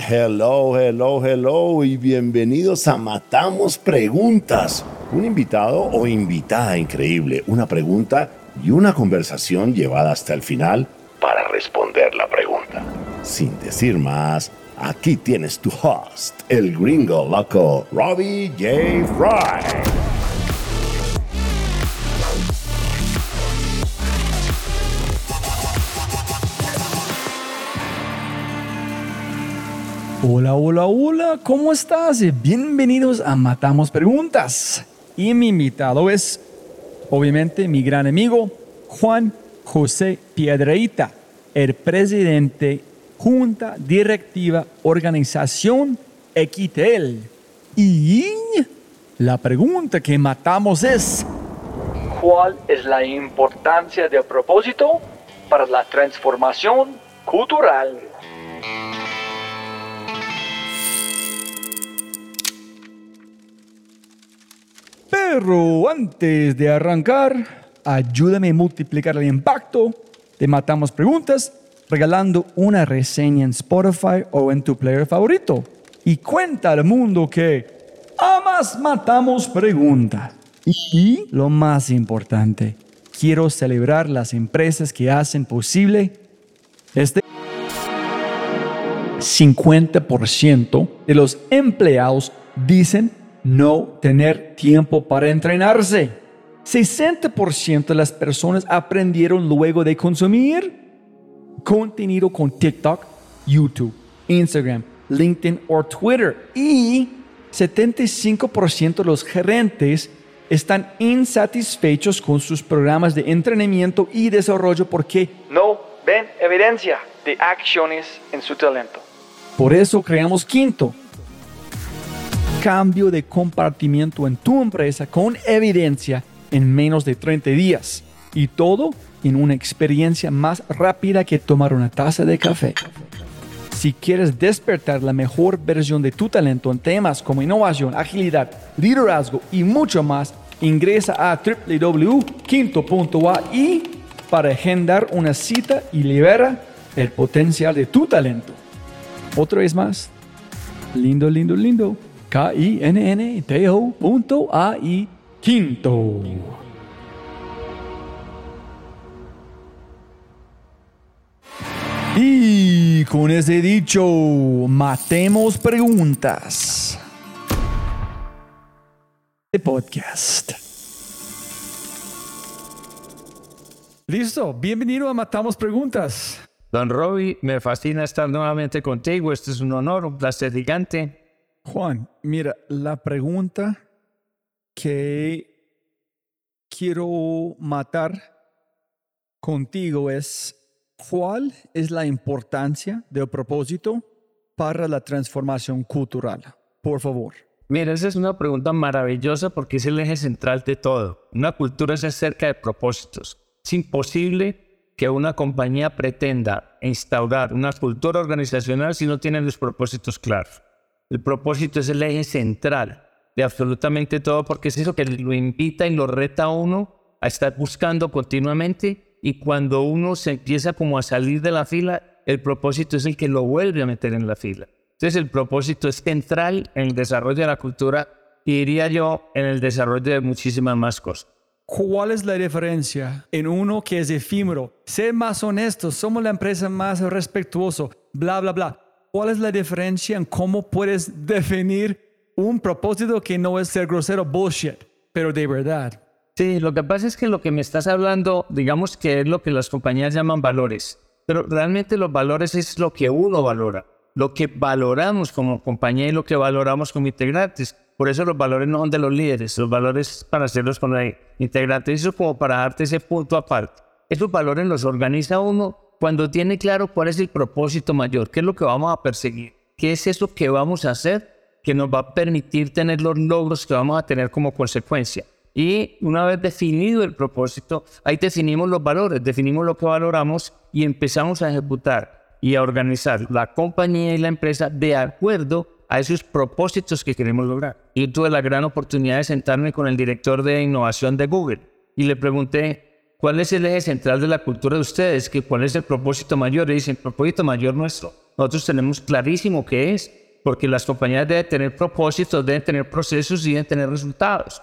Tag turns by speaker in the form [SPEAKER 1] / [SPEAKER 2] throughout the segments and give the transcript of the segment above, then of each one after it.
[SPEAKER 1] Hello, hello, hello y bienvenidos a Matamos Preguntas. Un invitado o invitada increíble, una pregunta y una conversación llevada hasta el final para responder la pregunta. Sin decir más, aquí tienes tu host, el gringo loco, Robbie J. Fry.
[SPEAKER 2] Hola, hola, hola, ¿cómo estás? Bienvenidos a Matamos Preguntas. Y mi invitado es, obviamente, mi gran amigo Juan José Piedreita, el presidente Junta Directiva Organización Equitel. Y la pregunta que matamos es, ¿cuál es la importancia del propósito para la transformación cultural? Pero antes de arrancar, ayúdame a multiplicar el impacto. Te matamos preguntas regalando una reseña en Spotify o en tu player favorito. Y cuenta al mundo que amas matamos preguntas. Y lo más importante, quiero celebrar las empresas que hacen posible este 50% de los empleados dicen no tener tiempo para entrenarse. 60% de las personas aprendieron luego de consumir contenido con TikTok, YouTube, Instagram, LinkedIn o Twitter. Y 75% de los gerentes están insatisfechos con sus programas de entrenamiento y desarrollo porque no ven evidencia de acciones en su talento. Por eso creamos Quinto, cambio de compartimiento en tu empresa con evidencia en menos de 30 días. Y todo en una experiencia más rápida que tomar una taza de café. Si quieres despertar la mejor versión de tu talento en temas como innovación, agilidad, liderazgo y mucho más, ingresa a www.quinto.ai para agendar una cita y libera el potencial de tu talento. Otra vez más, lindo, lindo, lindo K-I-N-N-T-O.ai quinto. Y con ese dicho, matemos preguntas. De podcast. Listo, bienvenido a Matamos Preguntas.
[SPEAKER 3] Don Robbie, me fascina estar nuevamente contigo. Este es un honor, un placer gigante.
[SPEAKER 2] Juan, mira, la pregunta que quiero matar contigo es, ¿cuál es la importancia del propósito para la transformación cultural? Por favor.
[SPEAKER 3] Mira, esa es una pregunta maravillosa porque es el eje central de todo. Una cultura es acerca de propósitos. Es imposible que una compañía pretenda instaurar una cultura organizacional si no tiene los propósitos claros. El propósito es el eje central de absolutamente todo porque es eso que lo invita y lo reta a uno a estar buscando continuamente y cuando uno se empieza como a salir de la fila, el propósito es el que lo vuelve a meter en la fila. Entonces el propósito es central en el desarrollo de la cultura y diría yo en el desarrollo de muchísimas más cosas.
[SPEAKER 2] ¿Cuál es la diferencia en uno que es efímero? Ser más honesto, somos la empresa más respetuosa, bla, bla, bla ¿Cuál es la diferencia en cómo puedes definir un propósito que no es ser grosero bullshit, pero de verdad?
[SPEAKER 3] Sí, lo que pasa es que lo que me estás hablando, digamos que es lo que las compañías llaman valores, pero realmente los valores es lo que uno valora, lo que valoramos como compañía y lo que valoramos como integrantes. Por eso los valores no son de los líderes, los valores para hacerlos con los integrantes. Eso como para darte ese punto aparte. Esos valores los organiza uno cuando tiene claro cuál es el propósito mayor, qué es lo que vamos a perseguir, qué es eso que vamos a hacer que nos va a permitir tener los logros que vamos a tener como consecuencia. Y una vez definido el propósito, ahí definimos los valores, definimos lo que valoramos y empezamos a ejecutar y a organizar la compañía y la empresa de acuerdo a esos propósitos que queremos lograr. Y tuve la gran oportunidad de sentarme con el director de innovación de Google y le pregunté, ¿Cuál es el eje central de la cultura de ustedes? ¿Cuál es el propósito mayor? Y dicen, el propósito mayor nuestro nosotros tenemos clarísimo qué es, porque las compañías deben tener propósitos, deben tener procesos y deben tener resultados.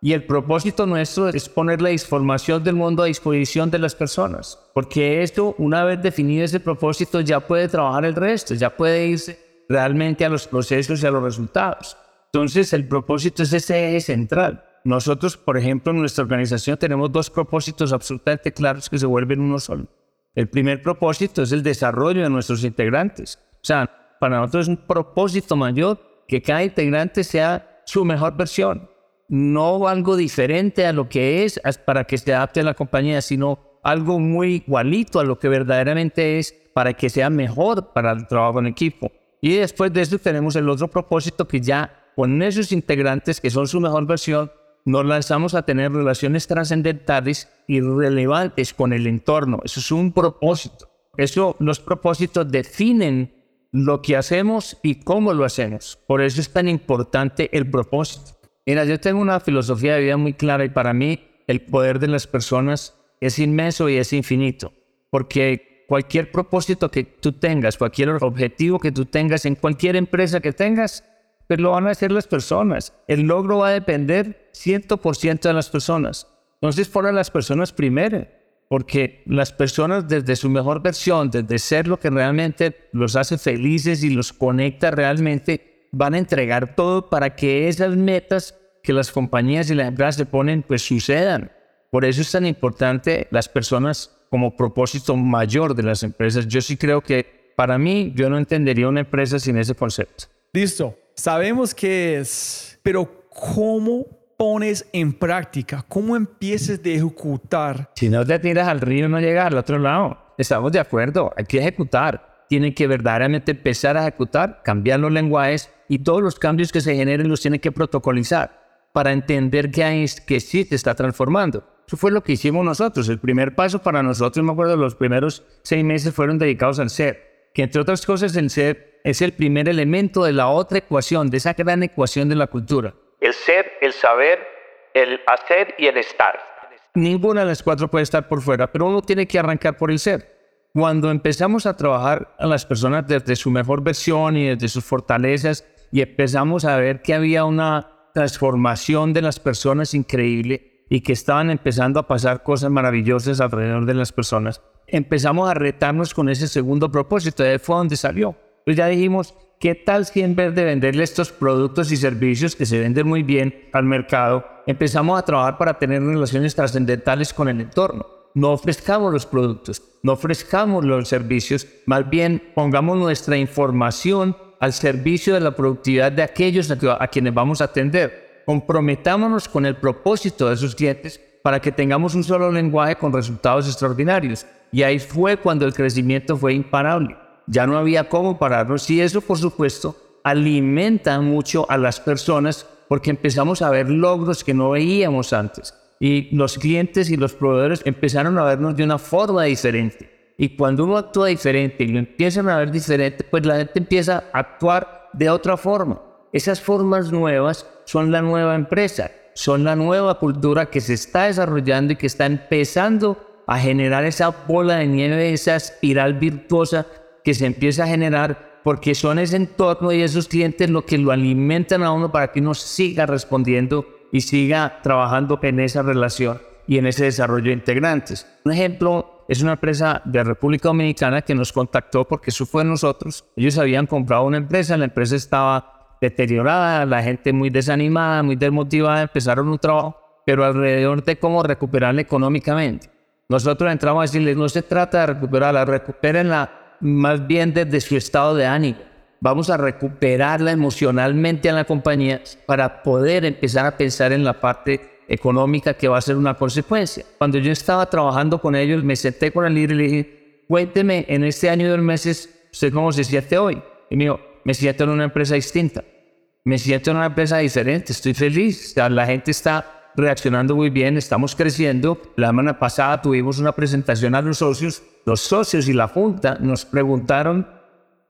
[SPEAKER 3] Y el propósito nuestro es poner la información del mundo a disposición de las personas, porque esto, una vez definido ese propósito, ya puede trabajar el resto, ya puede irse realmente a los procesos y a los resultados. Entonces, el propósito es ese eje central. Nosotros, por ejemplo, en nuestra organización tenemos dos propósitos absolutamente claros que se vuelven uno solo. El primer propósito es el desarrollo de nuestros integrantes. O sea, para nosotros es un propósito mayor que cada integrante sea su mejor versión, no algo diferente a lo que es para que se adapte a la compañía, sino algo muy igualito a lo que verdaderamente es para que sea mejor para el trabajo en equipo. Y después de eso tenemos el otro propósito que ya con esos integrantes que son su mejor versión, nos lanzamos a tener relaciones trascendentales y relevantes con el entorno. Eso es un propósito. Eso, los propósitos definen lo que hacemos y cómo lo hacemos. Por eso es tan importante el propósito. Mira, yo tengo una filosofía de vida muy clara y para mí el poder de las personas es inmenso y es infinito, porque cualquier propósito que tú tengas, cualquier objetivo que tú tengas en cualquier empresa que tengas, pues lo van a hacer las personas. El logro va a depender 100% de las personas. Entonces, pon a las personas primero, porque las personas desde su mejor versión, desde ser lo que realmente los hace felices y los conecta realmente, van a entregar todo para que esas metas que las compañías y las empresas se ponen, pues sucedan. Por eso es tan importante las personas como propósito mayor de las empresas. Yo sí creo que para mí, yo no entendería una empresa sin ese concepto.
[SPEAKER 2] Listo, sabemos qué es, pero ¿cómo pones en práctica? ¿Cómo empiezas de ejecutar?
[SPEAKER 3] Si no te tiras al río, no llegas al otro lado. Estamos de acuerdo, hay que ejecutar tienen que verdaderamente empezar a ejecutar, cambiar los lenguajes y todos los cambios que se generen los tienen que protocolizar para entender que, hay, que sí se está transformando. Eso fue lo que hicimos nosotros. El primer paso para nosotros, me acuerdo, los primeros seis meses fueron dedicados al ser, que entre otras cosas el ser es el primer elemento de la otra ecuación, de esa gran ecuación de la cultura.
[SPEAKER 4] El ser, el saber, el hacer y el estar.
[SPEAKER 3] Ninguna de las cuatro puede estar por fuera, pero uno tiene que arrancar por el ser. Cuando empezamos a trabajar a las personas desde su mejor versión y desde sus fortalezas y empezamos a ver que había una transformación de las personas increíble y que estaban empezando a pasar cosas maravillosas alrededor de las personas, empezamos a retarnos con ese segundo propósito. De ahí fue donde salió. Pues ya dijimos, ¿qué tal si en vez de venderle estos productos y servicios que se venden muy bien al mercado, empezamos a trabajar para tener relaciones trascendentales con el entorno? no ofrezcamos los productos, no ofrezcamos los servicios, más bien pongamos nuestra información al servicio de la productividad de aquellos a, quienes vamos a atender. Comprometámonos con el propósito de esos clientes para que tengamos un solo lenguaje con resultados extraordinarios. Y ahí fue cuando el crecimiento fue imparable. Ya no había cómo pararnos y eso, por supuesto, alimenta mucho a las personas porque empezamos a ver logros que no veíamos antes y los clientes y los proveedores empezaron a vernos de una forma diferente. Y cuando uno actúa diferente y lo empiezan a ver diferente, pues la gente empieza a actuar de otra forma. Esas formas nuevas son la nueva empresa, son la nueva cultura que se está desarrollando y que está empezando a generar esa bola de nieve, esa espiral virtuosa que se empieza a generar porque son ese entorno y esos clientes lo que lo alimentan a uno para que uno siga respondiendo y siga trabajando en esa relación y en ese desarrollo de integrantes. Un ejemplo es una empresa de República Dominicana que nos contactó porque eso fue nosotros. Ellos habían comprado una empresa, la empresa estaba deteriorada, la gente muy desanimada, muy desmotivada, empezaron un trabajo, pero alrededor de cómo recuperarla económicamente. Nosotros entramos a decirles, no se trata de recuperarla, recupérenla más bien desde su estado de ánimo vamos a recuperarla emocionalmente a la compañía para poder empezar a pensar en la parte económica que va a ser una consecuencia. Cuando yo estaba trabajando con ellos, me senté con el líder y le dije, cuénteme en este año y dos meses, ¿usted cómo se siente hoy? Y me dijo, me siento en una empresa distinta, me siento en una empresa diferente, estoy feliz, la gente está reaccionando muy bien, estamos creciendo. La semana pasada tuvimos una presentación a los socios, los socios y la junta nos preguntaron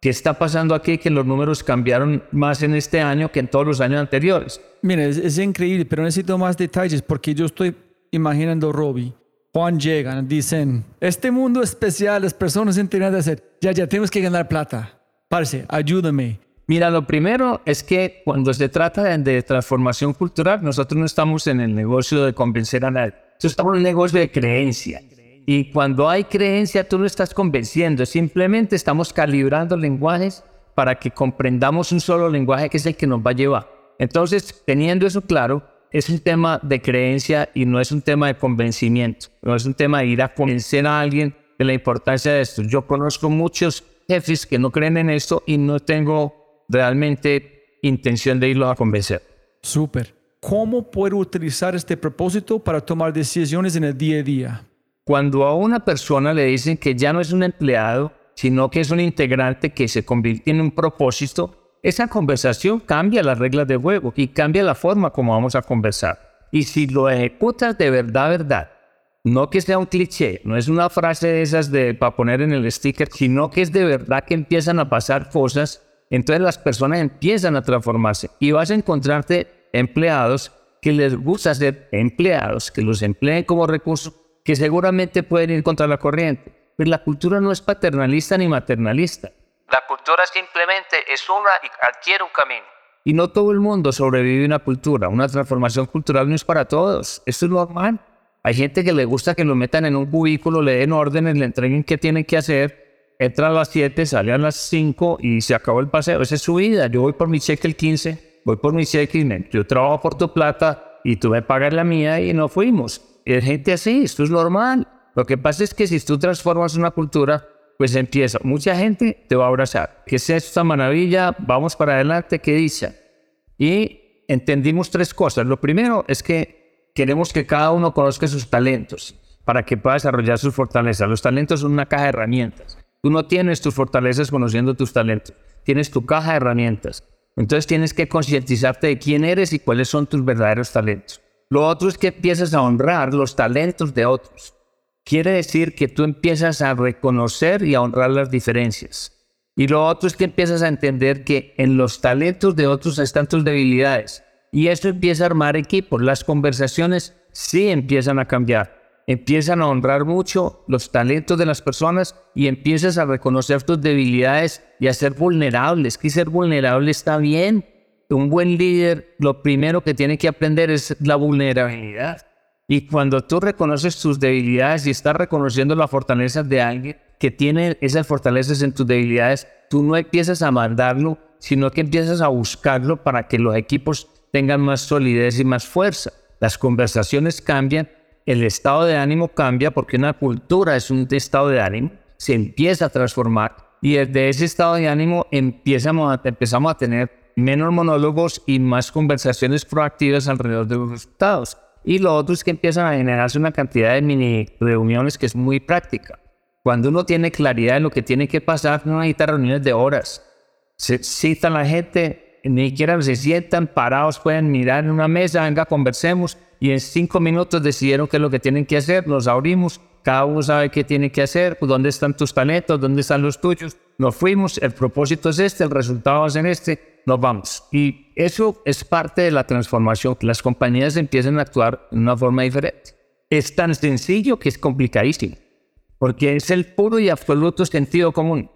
[SPEAKER 3] ¿Qué está pasando aquí que los números cambiaron más en este año que en todos los años anteriores?
[SPEAKER 2] Mire, es, increíble, pero necesito más detalles porque yo estoy imaginando Robbie. Juan llegan, dicen, este mundo especial, las personas entienden de hacer, ya, ya tenemos que ganar plata. Parce, ayúdame.
[SPEAKER 3] Mira, lo primero es que cuando se trata de, de transformación cultural, nosotros no estamos en el negocio de convencer a nadie. Nosotros estamos en un negocio de creencia. Y cuando hay creencia, tú no estás convenciendo, simplemente estamos calibrando lenguajes para que comprendamos un solo lenguaje que es el que nos va a llevar. Entonces, teniendo eso claro, es un tema de creencia y no es un tema de convencimiento, no es un tema de ir a convencer a alguien de la importancia de esto. Yo conozco muchos jefes que no creen en esto y no tengo realmente intención de irlos a convencer.
[SPEAKER 2] Súper. ¿Cómo puedo utilizar este propósito para tomar decisiones en el día a día?
[SPEAKER 3] Cuando a una persona le dicen que ya no es un empleado, sino que es un integrante que se convierte en un propósito, esa conversación cambia las reglas de juego y cambia la forma como vamos a conversar. Y si lo ejecutas de verdad, verdad, no que sea un cliché, no es una frase de esas de para poner en el sticker, sino que es de verdad que empiezan a pasar cosas, entonces las personas empiezan a transformarse y vas a encontrarte empleados que les gusta ser empleados, que los empleen como recurso que seguramente pueden ir contra la corriente. Pero la cultura no es paternalista ni maternalista.
[SPEAKER 4] La cultura simplemente es una y adquiere un camino.
[SPEAKER 3] Y no todo el mundo sobrevive a una cultura. Una transformación cultural no es para todos. Esto es normal. Hay gente que le gusta que lo metan en un cubículo, le den órdenes, le entreguen qué tienen que hacer. Entra a las 7, sale a las 5 y se acabó el paseo. Esa es su vida. Yo voy por mi cheque el 15, voy por mi cheque y yo trabajo por tu plata y tú me pagas la mía y no fuimos. Es gente así, esto es normal. Lo que pasa es que si tú transformas una cultura, pues empieza. Mucha gente te va a abrazar. ¿Qué es esta maravilla? Vamos para adelante, ¿qué dice? Y entendimos tres cosas. Lo primero es que queremos que cada uno conozca sus talentos para que pueda desarrollar sus fortalezas. Los talentos son una caja de herramientas. Tú no tienes tus fortalezas conociendo tus talentos. Tienes tu caja de herramientas. Entonces tienes que concientizarte de quién eres y cuáles son tus verdaderos talentos. Lo otro es que empiezas a honrar los talentos de otros. Quiere decir que tú empiezas a reconocer y a honrar las diferencias. Y lo otro es que empiezas a entender que en los talentos de otros están tus debilidades. Y eso empieza a armar equipos. Las conversaciones sí empiezan a cambiar. Empiezan a honrar mucho los talentos de las personas y empiezas a reconocer tus debilidades y a ser vulnerables. Que ser vulnerable está bien un buen líder lo primero que tiene que aprender es la vulnerabilidad. Y cuando tú reconoces tus debilidades y estás reconociendo las fortalezas de alguien que tiene esas fortalezas en tus debilidades, tú no empiezas a mandarlo, sino que empiezas a buscarlo para que los equipos tengan más solidez y más fuerza. Las conversaciones cambian, el estado de ánimo cambia porque una cultura es un estado de ánimo, se empieza a transformar y desde ese estado de ánimo empezamos empezamos a tener menos monólogos y más conversaciones proactivas alrededor de los resultados. Y lo otro es que empiezan a generarse una cantidad de mini reuniones que es muy práctica. Cuando uno tiene claridad de lo que tiene que pasar, no necesita reuniones de horas. Se cita la gente, ni siquiera se sientan parados, pueden mirar en una mesa, venga, conversemos, y en cinco minutos decidieron qué es lo que tienen que hacer, nos abrimos, cada uno sabe qué tiene que hacer, dónde están tus talentos, dónde están los tuyos, nos fuimos, el propósito es este, el resultado es en este, nos vamos. Y eso es parte de la transformación, que las compañías empiezan a actuar de una forma diferente. Es tan sencillo que es complicadísimo, porque es el puro y absoluto sentido común.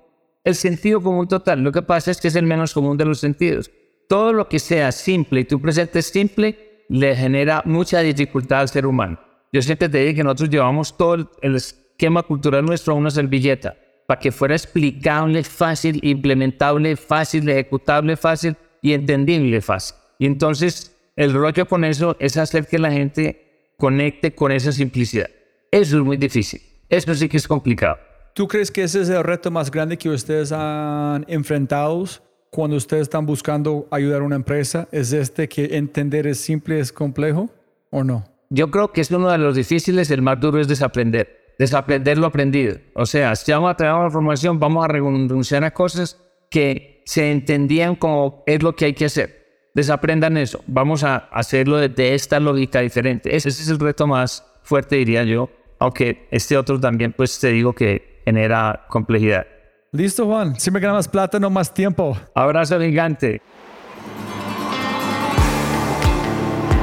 [SPEAKER 3] El sentido común total, lo que pasa es que es el menos común de los sentidos. Todo lo que sea simple y tú presentes simple, le genera mucha dificultad al ser humano. Yo siempre te digo que nosotros llevamos todo el esquema cultural nuestro a una servilleta para que fuera explicable, fácil, implementable, fácil, ejecutable, fácil y entendible fácil. Y entonces el rollo con eso es hacer que la gente conecte con esa simplicidad. Eso es muy difícil. Eso sí que es complicado.
[SPEAKER 2] ¿Tú crees que ese es el reto más grande que ustedes han enfrentado cuando ustedes están buscando ayudar a una empresa? ¿Es este que entender es simple, es complejo o no?
[SPEAKER 3] Yo creo que es uno de los difíciles, el más duro es desaprender desaprender lo aprendido. O sea, si vamos a traer una formación, vamos a renunciar a cosas que se entendían como es lo que hay que hacer. Desaprendan eso. Vamos a hacerlo desde esta lógica diferente. Ese es el reto más fuerte, diría yo. Aunque este otro también, pues te digo que genera complejidad.
[SPEAKER 2] Listo, Juan. Si me gana más plata, no más tiempo.
[SPEAKER 3] Abrazo gigante.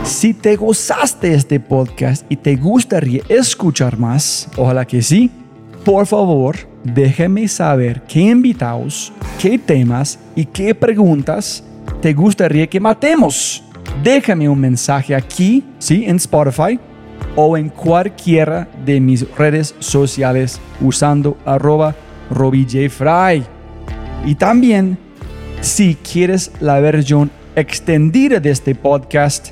[SPEAKER 2] Si te gozaste este podcast y te gustaría escuchar más, ojalá que sí, por favor, déjame saber qué invitados, qué temas y qué preguntas te gustaría que matemos. Déjame un mensaje aquí, sí, en Spotify o en cualquiera de mis redes sociales usando arroba RobbieJFry. Y también, si quieres la versión extendida de este podcast,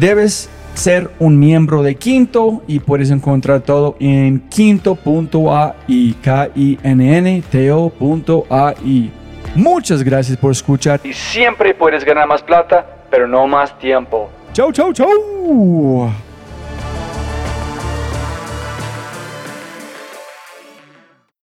[SPEAKER 2] debes ser un miembro de Quinto y puedes encontrar todo en quinto.ai, k i n n t -O Muchas gracias por escuchar y siempre puedes ganar más plata, pero no más tiempo. Chau, chau, chau.